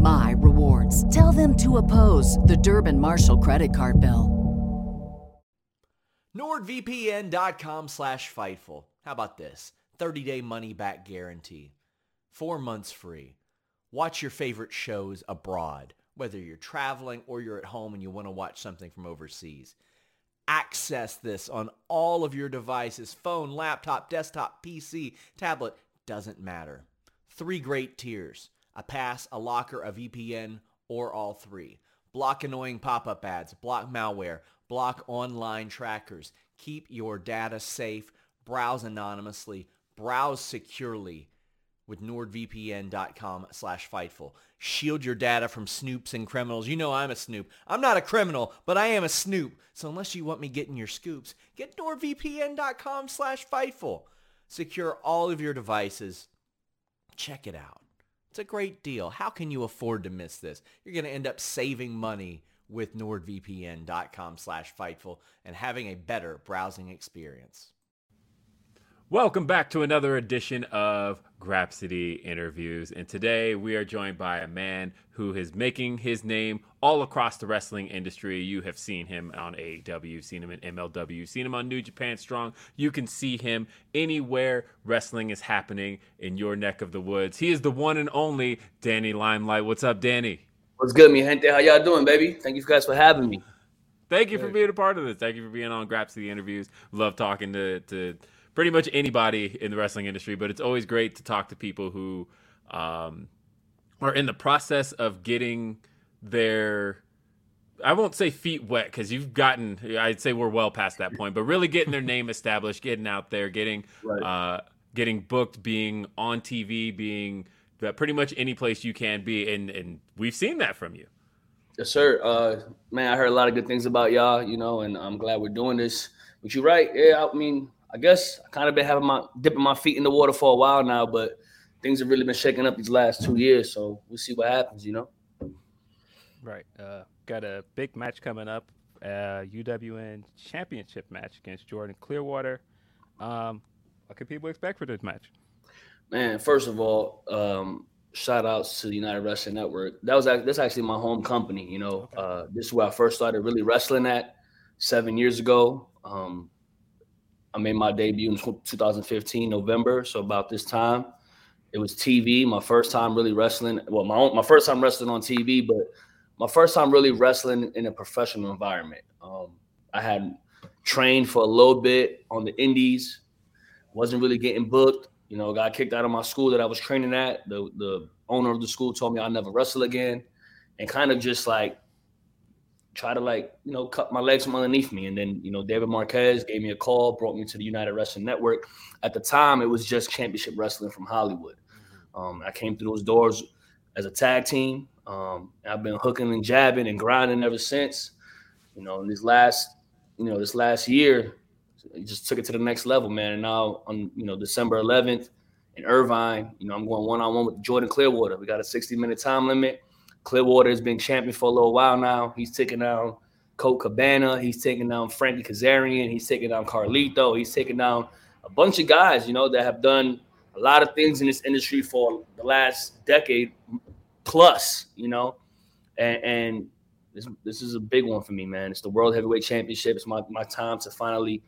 my rewards. Tell them to oppose the Durbin Marshall credit card bill. NordVPN.com slash Fightful. How about this? 30 day money back guarantee. Four months free. Watch your favorite shows abroad, whether you're traveling or you're at home and you want to watch something from overseas. Access this on all of your devices phone, laptop, desktop, PC, tablet, doesn't matter. Three great tiers a pass, a locker, a VPN, or all three. Block annoying pop up ads, block malware block online trackers, keep your data safe, browse anonymously, browse securely with nordvpn.com slash fightful. Shield your data from snoops and criminals. You know I'm a snoop. I'm not a criminal, but I am a snoop. So unless you want me getting your scoops, get nordvpn.com slash fightful. Secure all of your devices. Check it out. It's a great deal. How can you afford to miss this? You're going to end up saving money with nordvpn.com slash fightful and having a better browsing experience. Welcome back to another edition of Grapsody Interviews. And today we are joined by a man who is making his name all across the wrestling industry. You have seen him on AEW, seen him in MLW, seen him on New Japan Strong. You can see him anywhere wrestling is happening in your neck of the woods. He is the one and only Danny Limelight. What's up, Danny? What's good, me gente? How y'all doing, baby? Thank you guys for having me. Thank you for being a part of this. Thank you for being on Grapsody interviews. Love talking to to pretty much anybody in the wrestling industry, but it's always great to talk to people who um, are in the process of getting their I won't say feet wet because you've gotten. I'd say we're well past that point, but really getting their name established, getting out there, getting right. uh, getting booked, being on TV, being that pretty much any place you can be, and and we've seen that from you. Yes, sir. Uh, man, I heard a lot of good things about y'all, you know, and I'm glad we're doing this. But you're right. Yeah, I mean, I guess I kind of been having my dipping my feet in the water for a while now, but things have really been shaking up these last two years. So we'll see what happens, you know. Right. Uh, got a big match coming up, uh, UWN championship match against Jordan Clearwater. Um, what can people expect for this match? Man, first of all, um, shout outs to the United Wrestling Network. That was that's actually my home company. You know, okay. uh, this is where I first started really wrestling at seven years ago. Um, I made my debut in 2015 November, so about this time. It was TV, my first time really wrestling. Well, my own, my first time wrestling on TV, but my first time really wrestling in a professional environment. Um, I had trained for a little bit on the indies, wasn't really getting booked. You know, got kicked out of my school that I was training at. The the owner of the school told me I'll never wrestle again, and kind of just like try to like you know cut my legs from underneath me. And then you know David Marquez gave me a call, brought me to the United Wrestling Network. At the time, it was just Championship Wrestling from Hollywood. Mm-hmm. Um, I came through those doors as a tag team. Um, I've been hooking and jabbing and grinding ever since. You know, in this last you know this last year, just took it to the next level, man. And now on you know December 11th in Irvine, you know I'm going one on one with Jordan Clearwater. We got a 60 minute time limit. Clearwater has been champion for a little while now. He's taking down Colt Cabana. He's taking down Frankie Kazarian. He's taking down Carlito. He's taking down a bunch of guys, you know, that have done a lot of things in this industry for the last decade plus, you know, and, and this, this is a big one for me, man. It's the World Heavyweight Championship. It's my, my time to finally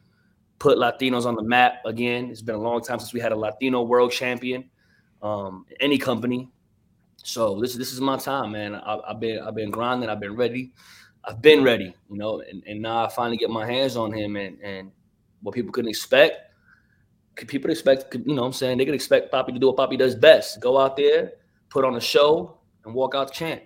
put Latinos on the map again. It's been a long time since we had a Latino world champion, um, any company. So this this is my time, man. I, have been I've been grinding. I've been ready. I've been ready, you know, and, and now I finally get my hands on him and and what people couldn't expect. Could people expect, you know, what I'm saying they could expect Poppy to do what Poppy does best: go out there, put on a show, and walk out the champ.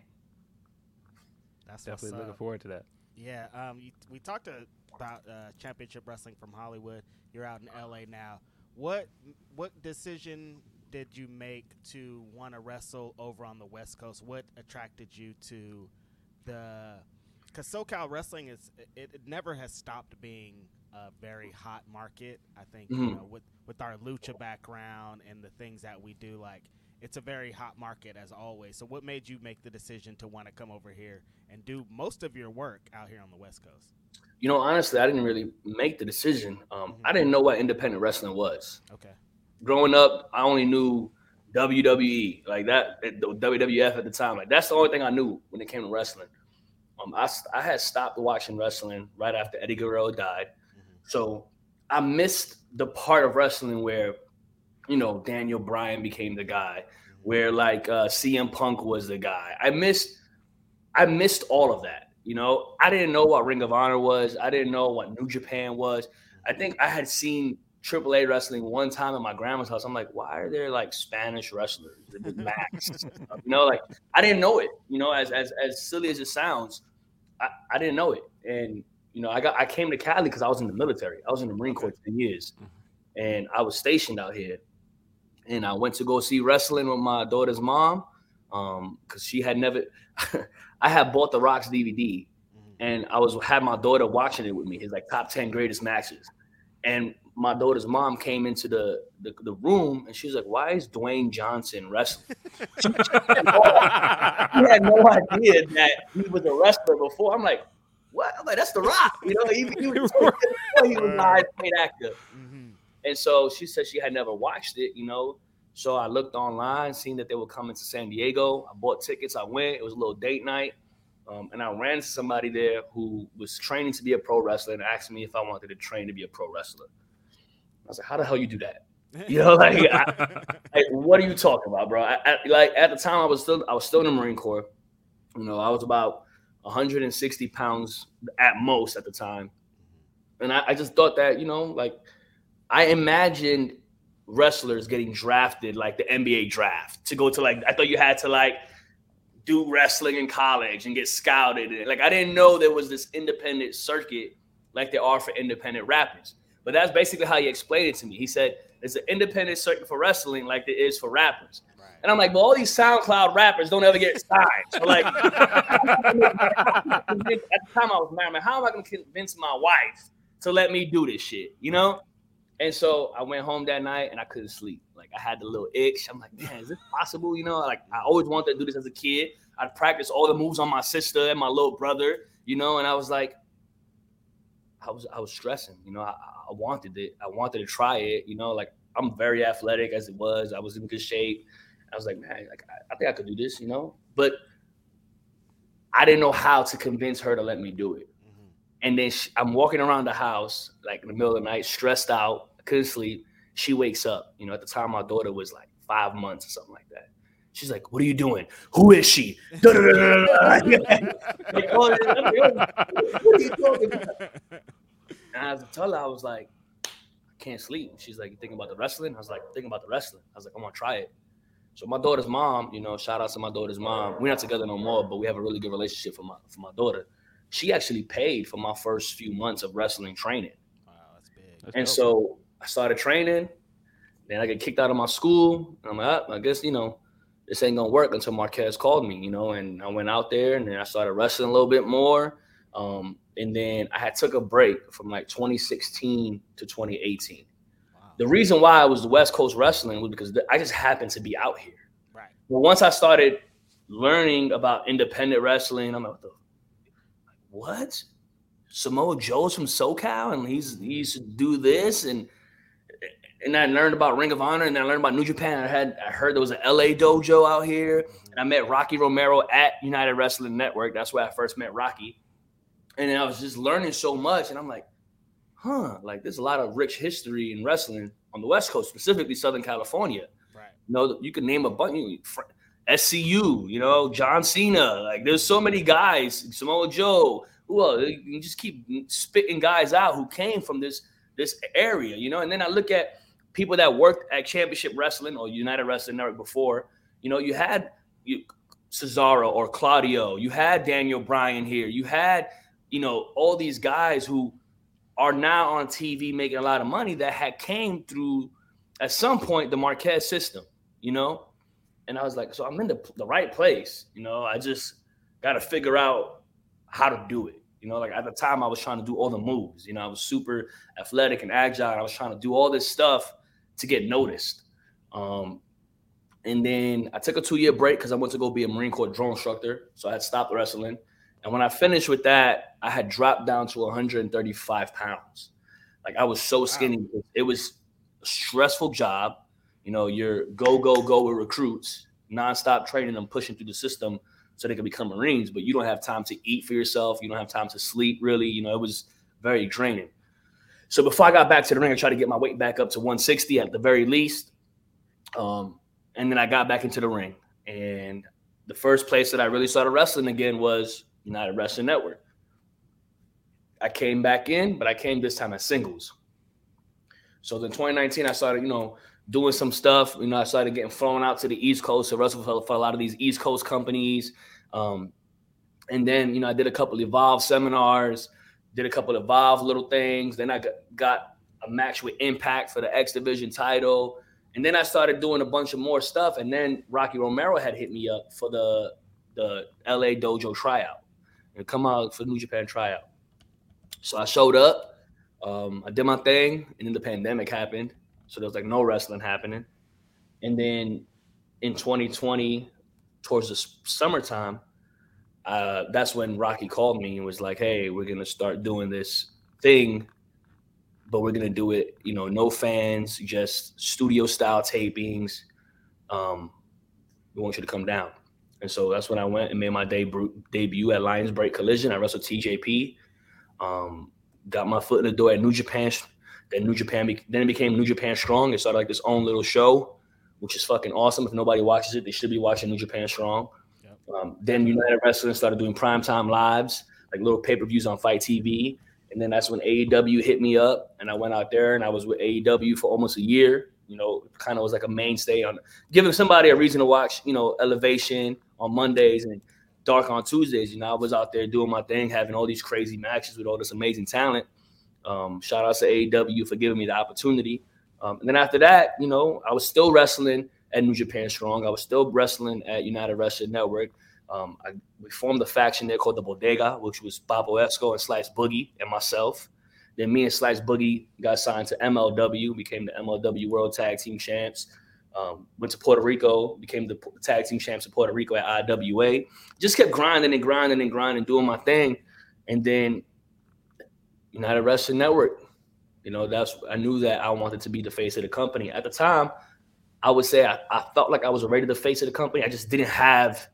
That's definitely looking forward to that. Yeah, um, you, we talked about uh, championship wrestling from Hollywood. You're out in LA now. What what decision did you make to want to wrestle over on the West Coast? What attracted you to the? Because SoCal wrestling is it, it, never has stopped being a very hot market. I think mm-hmm. you know with with our lucha background and the things that we do, like it's a very hot market as always. So, what made you make the decision to want to come over here and do most of your work out here on the West Coast? You know, honestly, I didn't really make the decision. Um, mm-hmm. I didn't know what independent wrestling was. Okay. Growing up, I only knew WWE, like that, WWF at the time. Like that's the only thing I knew when it came to wrestling. Um, I, I had stopped watching wrestling right after Eddie Guerrero died, mm-hmm. so I missed the part of wrestling where you know, Daniel Bryan became the guy, where like uh, CM Punk was the guy. I missed, I missed all of that. You know, I didn't know what Ring of Honor was. I didn't know what New Japan was. I think I had seen AAA wrestling one time at my grandma's house. I'm like, why are there like Spanish wrestlers, the Max? you know, like I didn't know it. You know, as as as silly as it sounds, I, I didn't know it. And you know, I got I came to Cali because I was in the military. I was in the Marine Corps ten years, mm-hmm. and I was stationed out here and I went to go see wrestling with my daughter's mom um because she had never I had bought the Rocks DVD mm-hmm. and I was had my daughter watching it with me, his like top 10 greatest matches. And my daughter's mom came into the, the, the room and she's like, Why is Dwayne Johnson wrestling? she, had no, had no idea that he was a wrestler before. I'm like, What? I'm like, That's The Rock. You know, he, he was, he was a high paid actor. Mm-hmm. And so she said she had never watched it, you know. So I looked online, seen that they were coming to San Diego. I bought tickets. I went. It was a little date night. Um, and I ran to somebody there who was training to be a pro wrestler and asked me if I wanted to train to be a pro wrestler. I was like, "How the hell you do that?" You know, like, I, like what are you talking about, bro? I, I, like at the time, I was still I was still in the Marine Corps. You know, I was about 160 pounds at most at the time, and I, I just thought that you know, like I imagined wrestlers getting drafted like the NBA draft to go to like I thought you had to like do wrestling in college and get scouted. Like I didn't know there was this independent circuit like there are for independent rappers. But that's basically how he explained it to me. He said there's an independent circuit for wrestling like there is for rappers. Right. And I'm like, well, all these SoundCloud rappers don't ever get signed. So like, at the time I was married, how am I going to convince my wife to let me do this shit? You know? And so I went home that night and I couldn't sleep. Like I had the little itch. I'm like, man, is this possible? You know, like I always wanted to do this as a kid. I'd practice all the moves on my sister and my little brother, you know, and I was like, I was I was stressing, you know, I, I wanted it. I wanted to try it, you know, like I'm very athletic as it was. I was in good shape. I was like, man, like I, I think I could do this, you know. But I didn't know how to convince her to let me do it. Mm-hmm. And then she, I'm walking around the house like in the middle of the night, stressed out, couldn't sleep. She wakes up. You know, at the time my daughter was like five months or something like that. She's like, "What are you doing? Who is she?" like, oh, what are you talking about? And I was telling her, I was like, "I can't sleep." She's like, "You thinking about the wrestling?" I was like, "Thinking about the wrestling." I was like, "I'm gonna try it." So my daughter's mom, you know, shout out to my daughter's mom. We're not together no more, but we have a really good relationship for my for my daughter. She actually paid for my first few months of wrestling training. Wow, that's big. That's and dope. so I started training. Then I get kicked out of my school. I'm like, oh, I guess, you know, this ain't gonna work until Marquez called me, you know, and I went out there and then I started wrestling a little bit more. Um, and then I had took a break from like 2016 to 2018. Wow. The reason why I was the West Coast wrestling was because I just happened to be out here. Right. But once I started learning about independent wrestling, I'm like, what? Samoa Joe's from SoCal and he's he used to do this and and I learned about Ring of Honor and then I learned about New Japan. I had I heard there was an LA dojo out here and I met Rocky Romero at United Wrestling Network. That's where I first met Rocky. And then I was just learning so much and I'm like, huh, like there's a lot of rich history in wrestling on the West Coast, specifically Southern California. Right. You know, you can name a bunch. You know, SCU, you know, John Cena. Like, there's so many guys. Samoa Joe. Else? You just keep spitting guys out who came from this this area, you know. And then I look at people that worked at Championship Wrestling or United Wrestling Network before. You know, you had you, Cesaro or Claudio. You had Daniel Bryan here. You had, you know, all these guys who are now on TV making a lot of money that had came through at some point the Marquez system, you know. And I was like, so I'm in the, the right place, you know. I just got to figure out how to do it. You know, like at the time I was trying to do all the moves. You know, I was super athletic and agile. I was trying to do all this stuff to get noticed. Um, and then I took a two year break because I went to go be a Marine Corps drone instructor. So I had stopped wrestling. And when I finished with that, I had dropped down to 135 pounds. Like I was so skinny. Wow. It was a stressful job. You know, you're go, go, go with recruits, nonstop training them, pushing through the system so they can become Marines, but you don't have time to eat for yourself. You don't have time to sleep, really. You know, it was very draining. So before I got back to the ring, I tried to get my weight back up to 160 at the very least. Um, and then I got back into the ring. And the first place that I really started wrestling again was United Wrestling Network. I came back in, but I came this time as singles. So then 2019, I started, you know, doing some stuff. You know, I started getting flown out to the East Coast to wrestle for, for a lot of these East Coast companies. Um, and then, you know, I did a couple Evolve seminars, did a couple of Evolve little things. Then I got, got a match with Impact for the X Division title. And then I started doing a bunch of more stuff. And then Rocky Romero had hit me up for the the LA Dojo tryout and come out for New Japan tryout. So I showed up. Um, I did my thing, and then the pandemic happened. So there was like no wrestling happening. And then in 2020, towards the summertime, uh, that's when Rocky called me and was like, "Hey, we're gonna start doing this thing, but we're gonna do it, you know, no fans, just studio style tapings. Um, we want you to come down." And so that's when I went and made my debut debut at Lions Break Collision. I wrestled TJP. Um, got my foot in the door at New Japan. Then New Japan, then it became New Japan Strong. It started like this own little show, which is fucking awesome. If nobody watches it, they should be watching New Japan Strong. Um, then United Wrestling started doing primetime lives, like little pay per views on FITE TV. And then that's when AEW hit me up, and I went out there and I was with AEW for almost a year. You know, kind of was like a mainstay on giving somebody a reason to watch. You know, Elevation on Mondays and Dark on Tuesdays. You know, I was out there doing my thing, having all these crazy matches with all this amazing talent. Um, shout out to AEW for giving me the opportunity. Um, and then after that, you know, I was still wrestling at New Japan Strong. I was still wrestling at United Wrestling Network. Um, I, we formed a faction there called the Bodega, which was Bobo Esco and Slice Boogie and myself. Then me and Slice Boogie got signed to MLW, became the MLW World Tag Team Champs. Um, went to Puerto Rico, became the tag team champs of Puerto Rico at IWA. Just kept grinding and grinding and grinding, doing my thing. And then United Wrestling Network, you know, that's I knew that I wanted to be the face of the company. At the time, I would say I, I felt like I was already the face of the company. I just didn't have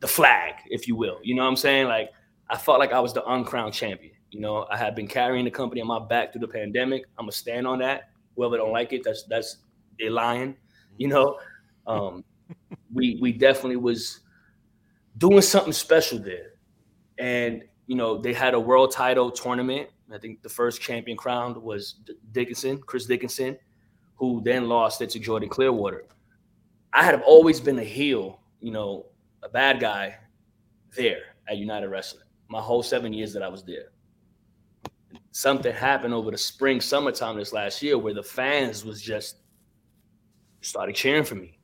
the flag, if you will. You know what I'm saying? Like I felt like I was the uncrowned champion. You know, I had been carrying the company on my back through the pandemic. I'm gonna stand on that. Whoever don't like it, that's that's they lying you know. Um, we we definitely was doing something special there, and you know they had a world title tournament. I think the first champion crowned was Dickinson, Chris Dickinson, who then lost it to Jordan Clearwater. I had always been a heel, you know, a bad guy there at United Wrestling. My whole seven years that I was there. Something happened over the spring, summertime this last year where the fans was just started cheering for me.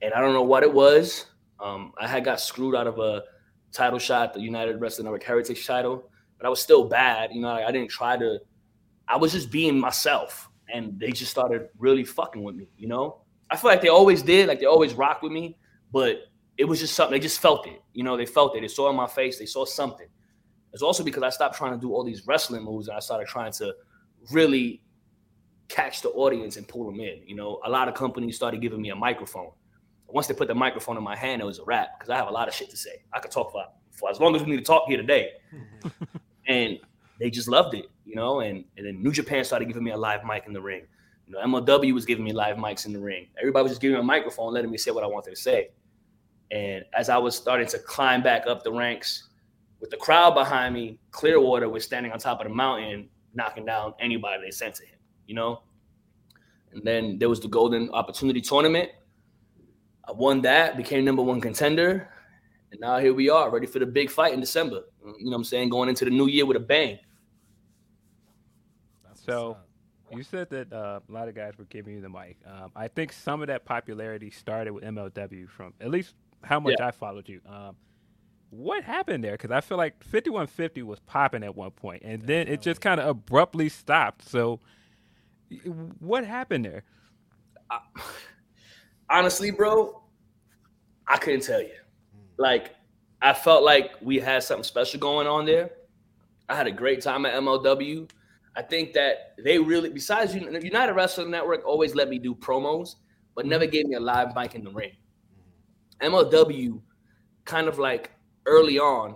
And I don't know what it was. Um, I had got screwed out of a title shot, the United Wrestling Network Heritage title, but I was still bad. You know, I didn't try to, I was just being myself. And they just started really fucking with me, you know? I feel like they always did, like they always rocked with me, but it was just something, they just felt it. You know, they felt it. They saw in my face, they saw something. It's also because I stopped trying to do all these wrestling moves and I started trying to really catch the audience and pull them in. You know, a lot of companies started giving me a microphone. Once they put the microphone in my hand, it was a wrap because I have a lot of shit to say. I could talk for, for as long as we need to talk here today. and they just loved it, you know. And, and then New Japan started giving me a live mic in the ring. You know, MLW was giving me live mics in the ring. Everybody was just giving me a microphone, letting me say what I wanted to say. And as I was starting to climb back up the ranks, with the crowd behind me, Clearwater was standing on top of the mountain, knocking down anybody they sent to him, you know? And then there was the Golden Opportunity Tournament. I won that, became number one contender. And now here we are, ready for the big fight in December. You know what I'm saying? Going into the new year with a bang. So you said that uh, a lot of guys were giving you the mic. Um, I think some of that popularity started with MLW from at least how much yeah. I followed you. Um, what happened there? Because I feel like 5150 was popping at one point, and then it just kind of abruptly stopped. So, what happened there? honestly, bro, I couldn't tell you. Like, I felt like we had something special going on there. I had a great time at MLW. I think that they really, besides United Wrestling Network, always let me do promos, but never mm-hmm. gave me a live mic in the ring. MLW kind of like early on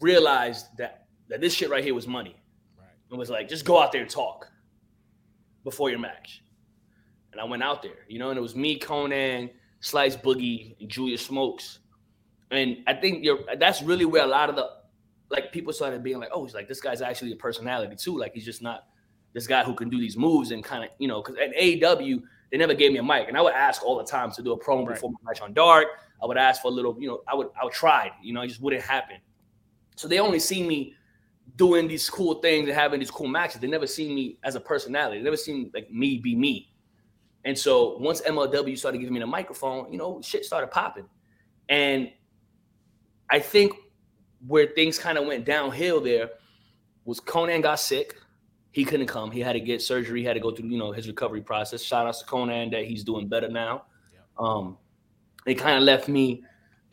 realized that that this shit right here was money. Right. It was like, just go out there and talk before your match. And I went out there, you know, and it was me, Konnan, Slice Boogie, and Julius Smokes. And I think you're that's really where a lot of the like people started being like, oh, he's like, this guy's actually a personality too. Like he's just not this guy who can do these moves and kind of, you know, because at AEW, they never gave me a mic. And I would ask all the time to do a promo right. before my match on Dark. I would ask for a little, you know, I would I would try, you know, it just wouldn't happen. So they only see me doing these cool things and having these cool matches. They never see me as a personality. They never seen like me be me. And so once MLW started giving me the microphone, you know, shit started popping. And I think where things kind of went downhill there was Konnan got sick. He couldn't come. He had to get surgery. He had to go through, you know, his recovery process. Shout out to Konnan that he's doing better now. Yeah. Um, they kind of left me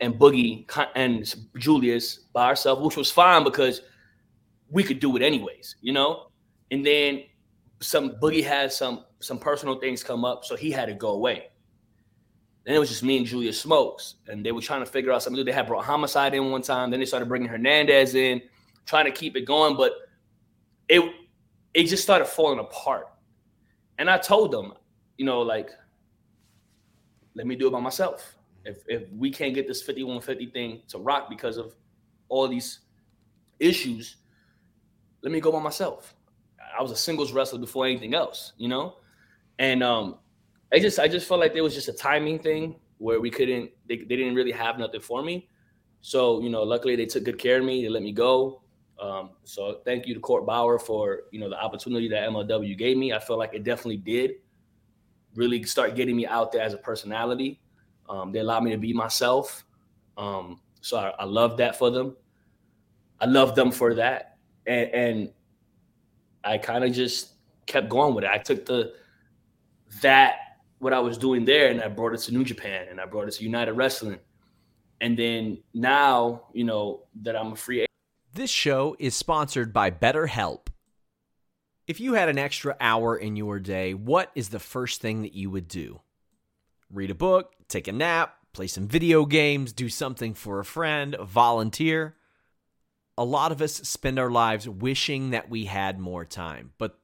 and Boogie and Julius by ourselves, which was fine because we could do it anyways, you know. And then some Boogie had some some personal things come up, so he had to go away. Then it was just me and Julius Smokes, and they were trying to figure out something. They had brought Homicide in one time, then they started bringing Hernandez in, trying to keep it going, but it it just started falling apart. And I told them, you know, like, let me do it by myself. If if we can't get this 5150 thing to rock because of all these issues, let me go by myself. I was a singles wrestler before anything else, you know? And um I just I just felt like there was just a timing thing where we couldn't they, they didn't really have nothing for me. So, you know, luckily they took good care of me, they let me go. Um, so thank you to Court Bauer for, you know, the opportunity that MLW gave me. I feel like it definitely did really start getting me out there as a personality. Um, they allowed me to be myself. Um, so I, I love that for them. I love them for that. And, and I kind of just kept going with it. I took the that what I was doing there and I brought it to New Japan and I brought it to United Wrestling. And then now, you know, that I'm a free agent. This show is sponsored by BetterHelp. If you had an extra hour in your day, what is the first thing that you would do? read a book, take a nap, play some video games, do something for a friend, volunteer. A lot of us spend our lives wishing that we had more time. But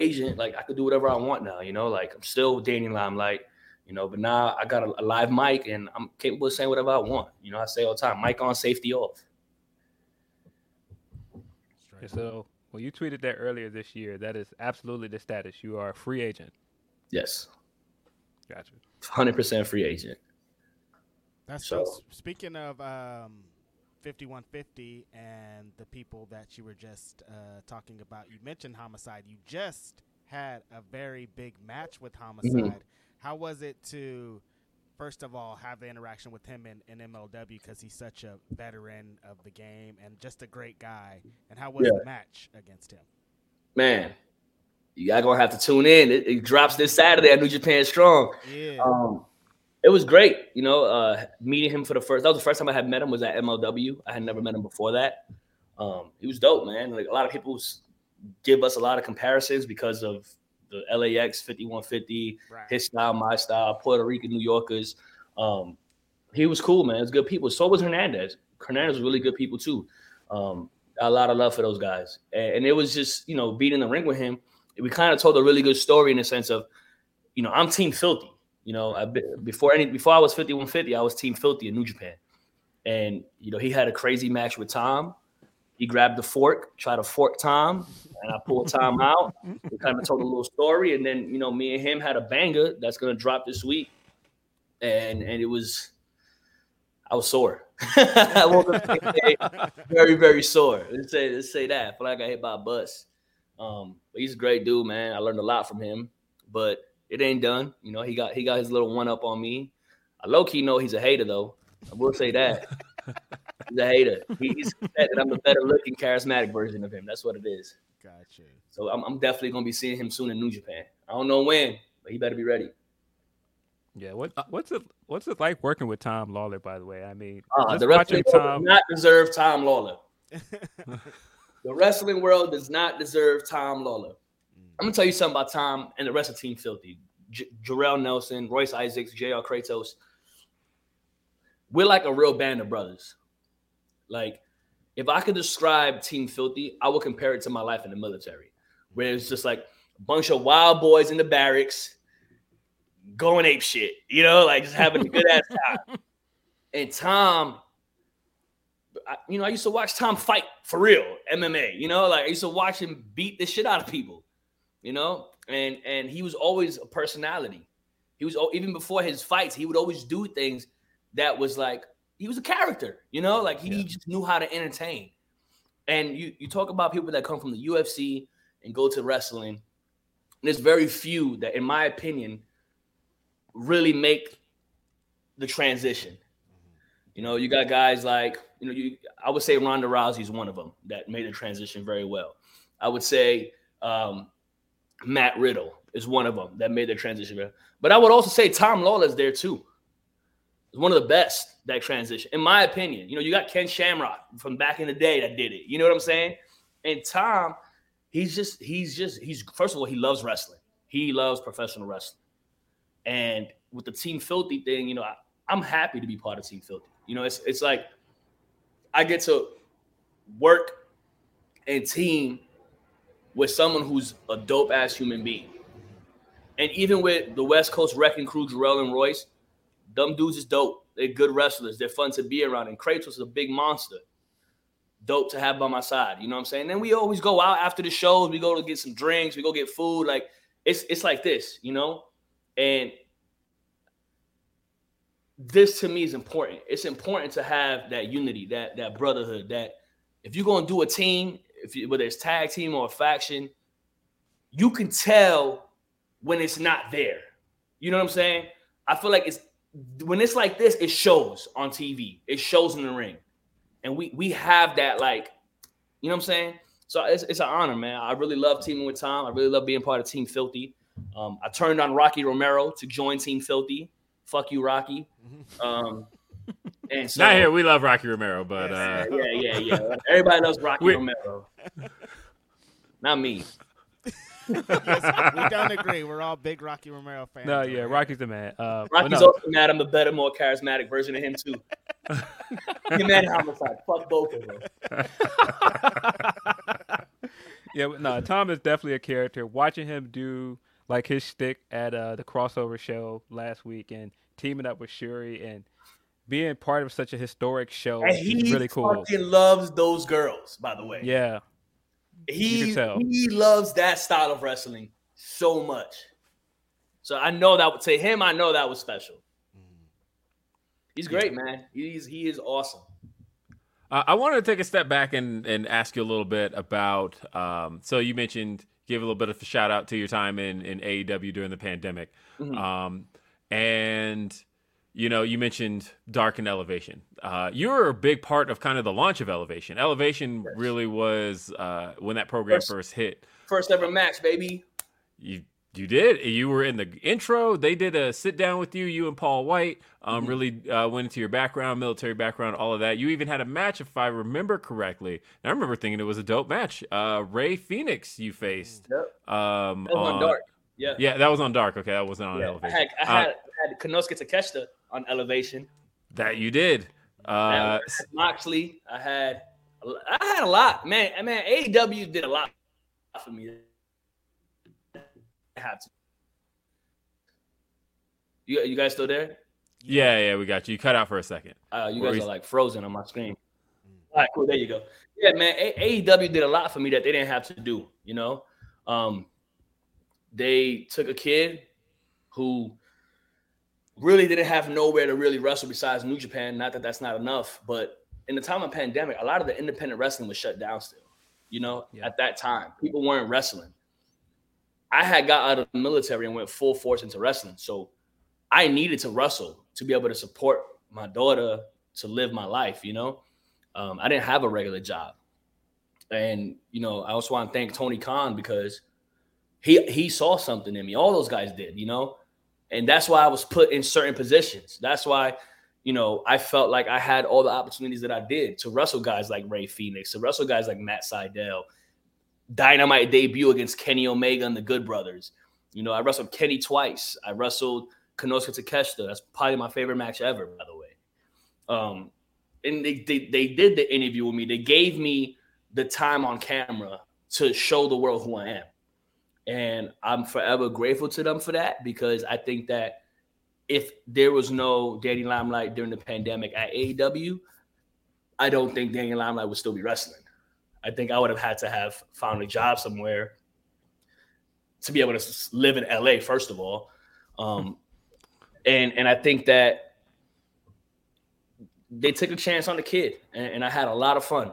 agent, like I could do whatever I want now, you know, like I'm still Danny Limelight, you know, but now I got a, a, live mic and I'm capable of saying whatever I want. You know, I say all the time, mic on, safety off. So, well, you tweeted that earlier this year. That is absolutely the status. You are a free agent. Yes. Gotcha. 100% free agent. That's so. Speaking of um, 5150 and the people that you were just uh, talking about. You mentioned Homicide. You just had a very big match with Homicide. Mm-hmm. How was it to, first of all, have the interaction with him in, in MLW because he's such a veteran of the game and just a great guy? And how was yeah. the match against him? Man, you all gonna have to tune in. It, it, drops this Saturday at New Japan Strong. Yeah. Um, it was great, you know, uh, meeting him for the first. That was the first time I had met him. Was at MLW. I had never met him before that. Um, he was dope, man. Like a lot of people give us a lot of comparisons because of the LAX 5150, right. his style, my style, Puerto Rican New Yorkers. Um, he was cool, man. It's good people. So was Hernandez. Hernandez was really good people too. Um, a lot of love for those guys, and, and it was just you know being in the ring with him. We kind of told a really good story in the sense of, you know, I'm Team Filthy. You know, I, before any before I was 5150, I was Team Filthy in New Japan, and you know he had a crazy match with Tom. He grabbed the fork, tried to fork Tom, and I pulled Tom out. We kind of told a little story, and then you know me and him had a banger that's gonna drop this week, and and it was I was sore. I woke up very very sore. Let's say let's say that. I feel like I got hit by a bus. Um, but he's a great dude, man. I learned a lot from him, but it ain't done. You know, he got he got his little one up on me. I low key know he's a hater though. I will say that. he's a hater. He's that I'm the better looking, charismatic version of him. That's what it is. Gotcha. So I'm, I'm definitely gonna be seeing him soon in New Japan. I don't know when, but he better be ready. Yeah, what what's it what's it like working with Tom Lawlor? By the way, I mean, uh, the wrestling Tom... does not deserve Tom Lawlor. the wrestling world does not deserve Tom Lawlor. I'm gonna tell you something about Tom and the rest of Team Filthy. J- Jorel Nelson, Royce Isaacs, J.R. Kratos. We're like a real band of brothers. Like, if I could describe Team Filthy, I would compare it to my life in the military, where it's just like a bunch of wild boys in the barracks going ape shit, you know, like just having a good ass time. And Tom, I, you know, I used to watch Tom fight for real, MMA, you know, like I used to watch him beat the shit out of people you know, and and he was always a personality. He was even before his fights, he would always do things that was like he was a character, you know, like he yeah. just knew how to entertain. And you you talk about people that come from the UFC and go to wrestling. there's very few that, in my opinion, really make the transition. You know, you got guys like, you know, you I would say Ronda Rousey is one of them that made the transition very well. I would say um, Matt Riddle is one of them that made the transition. But I would also say Tom Lawlor's there too. He's one of the best that transition, in my opinion. You know, you got Ken Shamrock from back in the day that did it. You know what I'm saying? And Tom, he's just, he's just, he's first of all, he loves wrestling. He loves professional wrestling. And with the Team Filthy thing, you know, I, I'm happy to be part of Team Filthy. You know, it's it's like I get to work and team with someone who's a dope ass human being. And even with the West Coast Wrecking Crew, Jorel and Royce, them dudes is dope. They're good wrestlers. They're fun to be around. And Kratos is a big monster. Dope to have by my side. You know what I'm saying? Then we always go out after the shows. We go to get some drinks. We go get food. Like, it's it's like this, you know? And this to me is important. It's important to have that unity, that that brotherhood. That if you're gonna do a team, if you, whether it's tag team or a faction, you can tell when it's not there. You know what I'm saying? I feel like it's when it's like this, it shows on TV. It shows in the ring, and we we have that like, you know what I'm saying? So it's, it's an honor, man. I really love teaming with Tom. I really love being part of Team Filthy. Um, I turned on Rocky Romero to join Team Filthy. Fuck you, Rocky. Um, and so, Not here. We love Rocky Romero, but uh, yeah, yeah, yeah. Everybody loves Rocky We- Romero. Not me. yes, we don't agree. We're all big Rocky Romero fans. No, yeah, here. Rocky's the man. Uh, Rocky's no, also mad. I'm the better, more charismatic version of him too. You're mad homicide. Fuck both of them. yeah, no, Tom is definitely a character. Watching him do like his stick at uh, the crossover show last week and teaming up with Syuri and being part of such a historic show And is he really cool. fucking loves those girls. By the way, Yeah, He he loves that style of wrestling so much. So I know that to him, I know that was special. He's great, man. He's he is awesome. Uh, I wanted to take a step back and, and ask you a little bit about. Um, so you mentioned give a little bit of a shout out to your time in, in AEW during the pandemic, Mhm. um, and you know you mentioned Dark and Elevation. Uh, you were a big part of kind of the launch of Elevation. Elevation Yes. really was uh, when that program First- first hit. First ever match, baby. You you did. You were in the intro. They did a sit down with you. You and Paul White um, Mhm. really uh, went into your background, military background, all of that. You even had a match, if I remember correctly. And I remember thinking it was a dope match. Uh, Rey Fenix, you faced. Yep. Um, on on- Dark. Yeah. Yeah, that was on Dark. Okay, that wasn't on Yeah, I Elevation. had I Uh, had, I had Konosuke Takeshita on Elevation. that you did. Uh, I Moxley. I had I had a lot, man. Man, AEW did a lot for me. I had to. You, you guys still there? yeah, yeah, we got you. You cut out for a second. Uh, you Where guys are like frozen on my screen. All right, cool. There you go. Yeah, man. A- AEW did a lot for me that they didn't have to do. You know, um, they took a kid who really didn't have nowhere to really wrestle besides New Japan. Not that that's not enough, but in the time of pandemic, a lot of the independent wrestling was shut down still. You know, Yeah. at that time, people weren't wrestling. I had got out of the military and went full force into wrestling, so I needed to wrestle to be able to support my daughter to live my life. You know, um, I didn't have a regular job, and you know, I also want to thank Tony Khan because he he saw something in me. All those guys did, you know, and that's why I was put in certain positions. That's why, you know, I felt like I had all the opportunities that I did to wrestle guys like Rey Fenix, to wrestle guys like Matt Sydal, Dynamite debut against Kenny Omega and the Good Brothers. You know, I wrestled Kenny twice. I wrestled Konosuke Takeshita. That's probably my favorite match ever, by the way. Um, and they, they they did the interview with me. They gave me the time on camera to show the world who I am. And I'm forever grateful to them for that because I think that if there was no Danny Limelight during the pandemic at AEW, I don't think Danny Limelight would still be wrestling. I think I would have had to have found a job somewhere to be able to live in LA, first of all. Um, and and I think that they took a chance on the kid, and, and I had a lot of fun.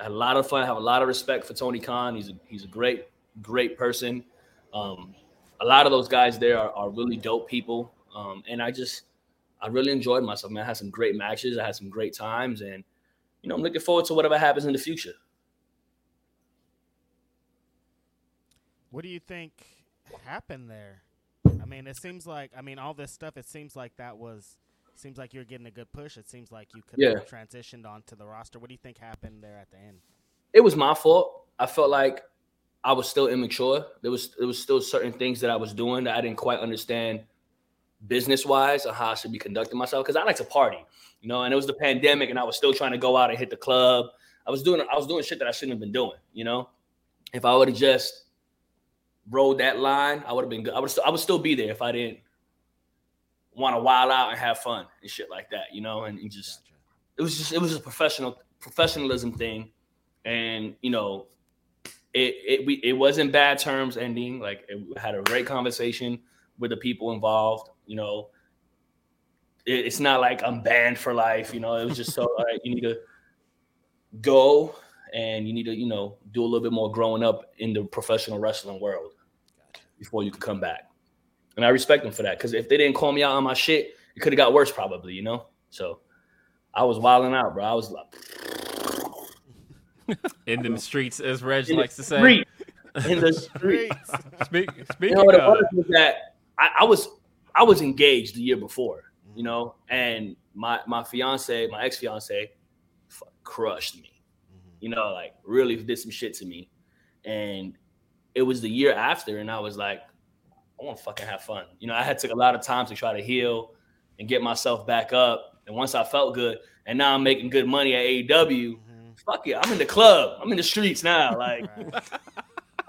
I a lot of fun. I have a lot of respect for Tony Khan. He's a, he's a great, great person. Um, a lot of those guys there are, are really dope people. Um, and I just, I really enjoyed myself, man. I had some great matches. I had some great times. And, you know, I'm looking forward to whatever happens in the future. What do you think happened there? I mean, it seems like I mean all this stuff. It seems like that was seems like you're getting a good push. It seems like you could Yeah. have transitioned onto the roster. What do you think happened there at the end? it was my fault. I felt like I was still immature. There was there was still certain things that I was doing that I didn't quite understand business wise on how I should be conducting myself. Because I like to party, you know, and it was the pandemic, and I was still trying to go out and hit the club. I was doing I was doing shit that I shouldn't have been doing, you know. If I would have just rode that line, I would have been good. I would I would still be there if I didn't want to wild out and have fun and shit like that, you know, and, and just Gotcha. it was just it was a professional professionalism thing and you know it it we it wasn't bad terms ending like it had a great conversation with the people involved you know it, it's not like I'm banned for life. You know, it was just so all right. You need to go and you need to you know do a little bit more growing up in the professional wrestling world before you can come back. And I respect them for that because if they didn't call me out on my shit, it could have got worse probably. You know, so I was wilding out, bro. I was like in the streets, as Reg in likes to say. street, in the streets. Speak, You know what it of, was was that I, I was I was engaged the year before, you know, and my my fiance, my ex fiance, crushed me, mm-hmm. you know, like really did some shit to me, and it was the year after, and I was like, I want to fucking have fun, you know. I had took a lot of time to try to heal and get myself back up, and once I felt good, and now I'm making good money at AEW. Mm-hmm. Fuck it, I'm in the club. I'm in the streets now. Like,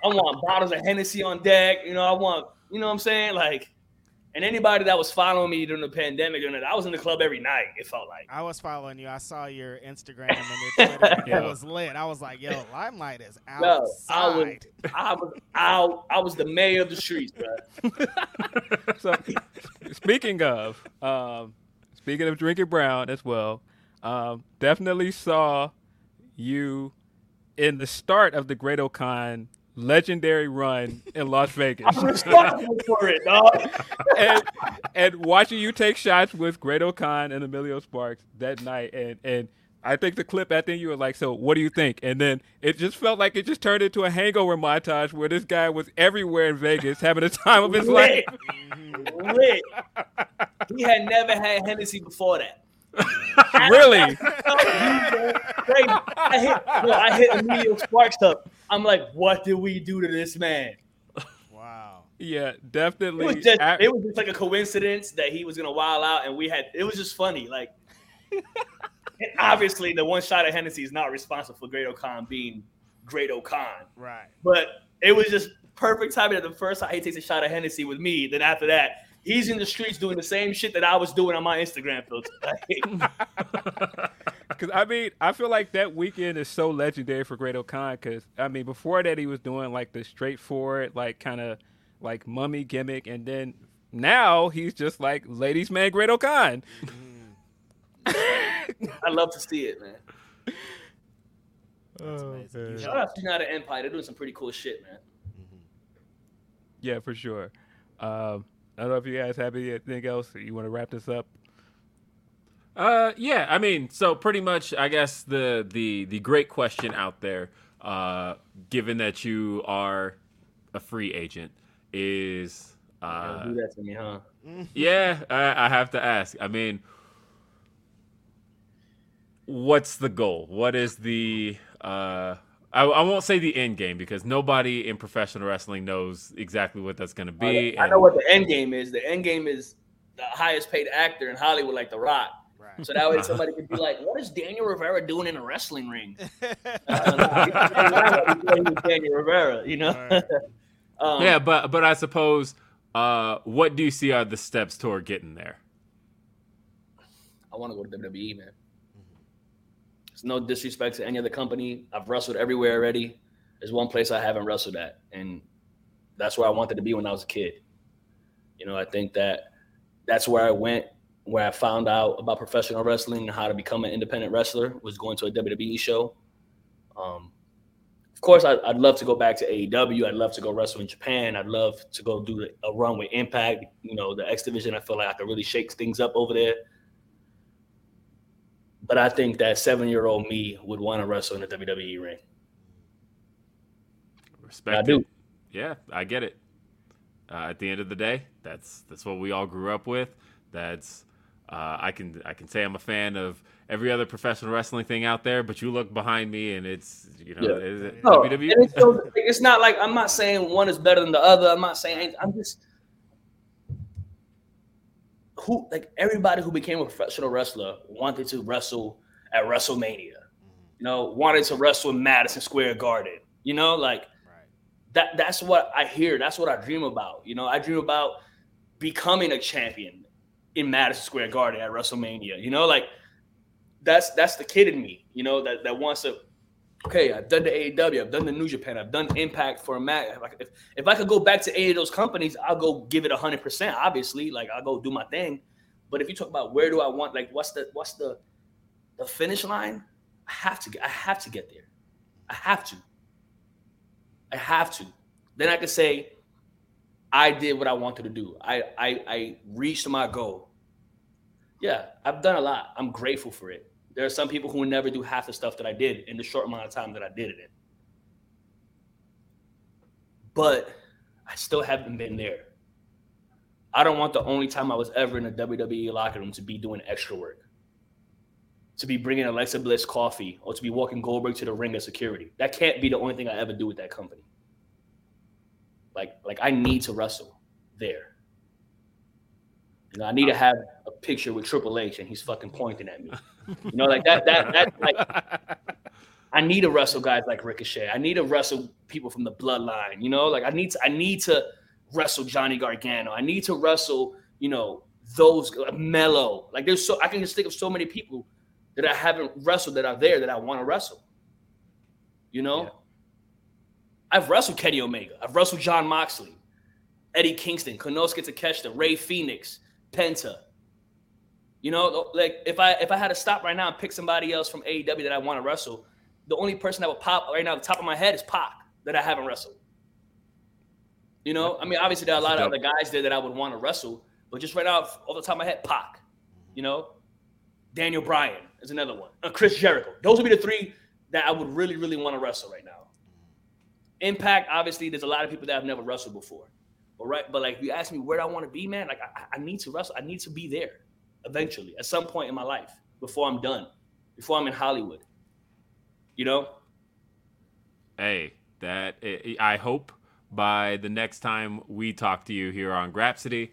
I want bottles of Hennessy on deck. You know, I want, you know what I'm saying? Like, and anybody that was following me during the pandemic, during it, I was in the club every night. It felt like. I was following you. I saw your Instagram and your Twitter. Yeah. It was lit. I was like, yo, Limelight is Yo, I was. I was out. I was the mayor of the streets, bro. so speaking of, um, speaking of drinking brown as well, um, definitely saw you in the start of the Great-O-Khan legendary run in Las Vegas. I'm responsible for it, dog. and, and watching you take shots with Great-O-Khan and Emilio Sparks that night, and and I think the clip I think you were like, "So what do you think?" And then it just felt like it just turned into a hangover montage where this guy was everywhere in Vegas having a time of his life. Lit. Lit. He had never had Hennessy before that. really? I hit, yo, I hit Emilio Sparks up. I'm like, what did we do to this man? Wow. Yeah, It definitely. was just, a- it was just like a coincidence that he was gonna wild out, and we had. It was just funny, like. and obviously, the one shot of Hennessy is not responsible for Great-O-Khan being Great-O-Khan, Right. but it was just perfect timing that the first time he takes a shot of Hennessy with me. Then after that, he's in the streets doing the same shit that I was doing on my Instagram filter. Because I mean, I feel like that weekend is so legendary for Great-O-Khan. Because I mean, before that, he was doing like the straightforward, like kind of like mummy gimmick, and then now he's just like ladies' man Great-O-Khan. I love to see it, man. That's amazing. You Shout out to United Empire. They're doing some pretty cool shit, man. Yeah, for sure. Um, I don't know if you guys have anything else you want to wrap this up. Uh, yeah. I mean, so pretty much, I guess the the the great question out there, uh, given that you are a free agent, is uh, Don't do that to me, huh? yeah, I, I have to ask. I mean, what's the goal? What is the uh? I, I won't say the end game because nobody in professional wrestling knows exactly what that's going to be. I and- know what the end game is. The end game is the highest paid actor in Hollywood, like The Rock. Right. So that way somebody could be like, "What is Daniel Rivera doing in a wrestling ring?" Uh, Daniel Rivera, you know. Right. um, yeah, but but I suppose, uh, what do you see are the steps toward getting there? I want to go to WWE, man. It's no disrespect to any other company. I've wrestled everywhere already. There's one place I haven't wrestled at, and that's where I wanted to be when I was a kid. You know, I think that that's where I went, where I found out about professional wrestling and how to become an independent wrestler was going to a WWE show. Um, of course, I, I'd love to go back to AEW. I'd love to go wrestle in Japan. I'd love to go do a run with Impact. You know, the X Division. I feel like I could really shake things up over there. But I think that seven-year-old me would want to wrestle in the WWE ring. Respect I do. it. Yeah, I get it. Uh, at the end of the day, that's that's what we all grew up with. That's uh, I can I can say I'm a fan of every other professional wrestling thing out there, but you look behind me and it's you know Yeah. is it No, WWE? and it's, so, it's not like I'm not saying one is better than the other. I'm not saying I'm just who like everybody who became a professional wrestler wanted to wrestle at WrestleMania. Mm-hmm. You know, wanted to wrestle in Madison Square Garden. You know, like Right. that that's what I hear. That's what I dream about. You know, I dream about becoming a champion in Madison Square Garden at WrestleMania. You know, like that's that's the kid in me, you know, that, that wants to okay, I've done the AEW, I've done the New Japan, I've done Impact for a match. If, if I could go back to any of those companies, I'll go give it hundred percent. Obviously, like I'll go do my thing. But if you talk about where do I want, like, what's the what's the the finish line? I have to get. I have to get there. I have to. I have to. Then I can say, I did what I wanted to do. I I, I reached my goal. Yeah, I've done a lot. I'm grateful for it. There are some people who never do half the stuff that I did in the short amount of time that I did it in. But I still haven't been there. I don't want the only time I was ever in a WWE locker room to be doing extra work, to be bringing Alexa Bliss coffee, or to be walking Goldberg to the ring of security. That can't be the only thing I ever do with that company. Like, like I need to wrestle there. You know, I need to have a picture with Triple H and he's fucking pointing at me. You know, like that, that, that, like, I need to wrestle guys like Ricochet. I need to wrestle people from the bloodline. You know, like I need to, I need to wrestle Johnny Gargano. I need to wrestle, you know, those uh, Melo. Like there's so I can just think of so many people that I haven't wrestled that are there that I want to wrestle. You know, yeah. I've wrestled Kenny Omega. I've wrestled Jon Moxley, Eddie Kingston, Konosuke Takeshita, Rey Fenix, Penta. You know, like if I if I had to stop right now and pick somebody else from AEW that I want to wrestle, the only person that would pop right now, the top of my head, is Pac that I haven't wrestled. You know, I mean, obviously there are a lot of other guys there that I would want to wrestle, but just right now, off the top of my head, Pac. You know, Daniel Bryan is another one. Uh, Chris Jericho. Those would be the three that I would really, really want to wrestle right now. Impact, obviously, there's a lot of people that I've never wrestled before. Right, but like you ask me where do I want to be, man, like I, I need to wrestle. I need to be there eventually at some point in my life before I'm done, before I'm in Hollywood. You know? Hey, that eh, eh, I hope by the next time we talk to you here on Grapsody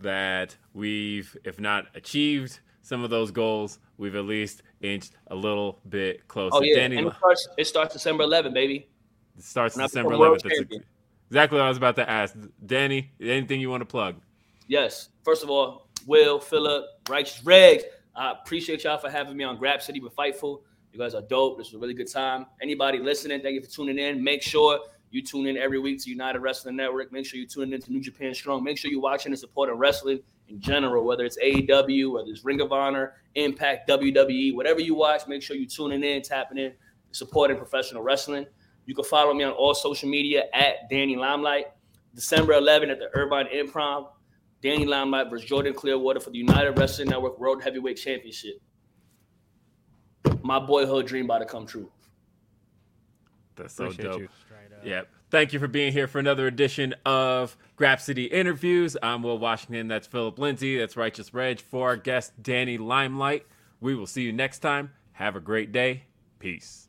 that we've, if not achieved some of those goals, we've at least inched a little bit closer. Oh yeah, Danny, and it starts, it starts December 11, baby. It starts December 11th. Exactly what I was about to ask. Danny, anything you want to plug? Yes. First of all, Will, Philip, Righteous Regs, I appreciate y'all for having me on Grapsody with Fightful. You guys are dope. This was a really good time. Anybody listening, thank you for tuning in. Make sure you tune in every week to United Wrestling Network. Make sure you tune in to New Japan Strong. Make sure you're watching and supporting wrestling in general, whether it's AEW, whether it's Ring of Honor, Impact, WWE, whatever you watch, make sure you're tuning in, tapping in, supporting professional wrestling. You can follow me on all social media at Danny Limelight. December 11 at the Irvine Improv, Danny Limelight versus Jordan Clearwater for the United Wrestling Network World Heavyweight Championship. My boyhood dream about to come true. That's so Appreciate dope. Yep. Thank you for being here for another edition of Grapsody Interviews. I'm Will Washington. That's Philip Lindsay. That's Righteous Reg. For our guest, Danny Limelight. We will see you next time. Have a great day. Peace.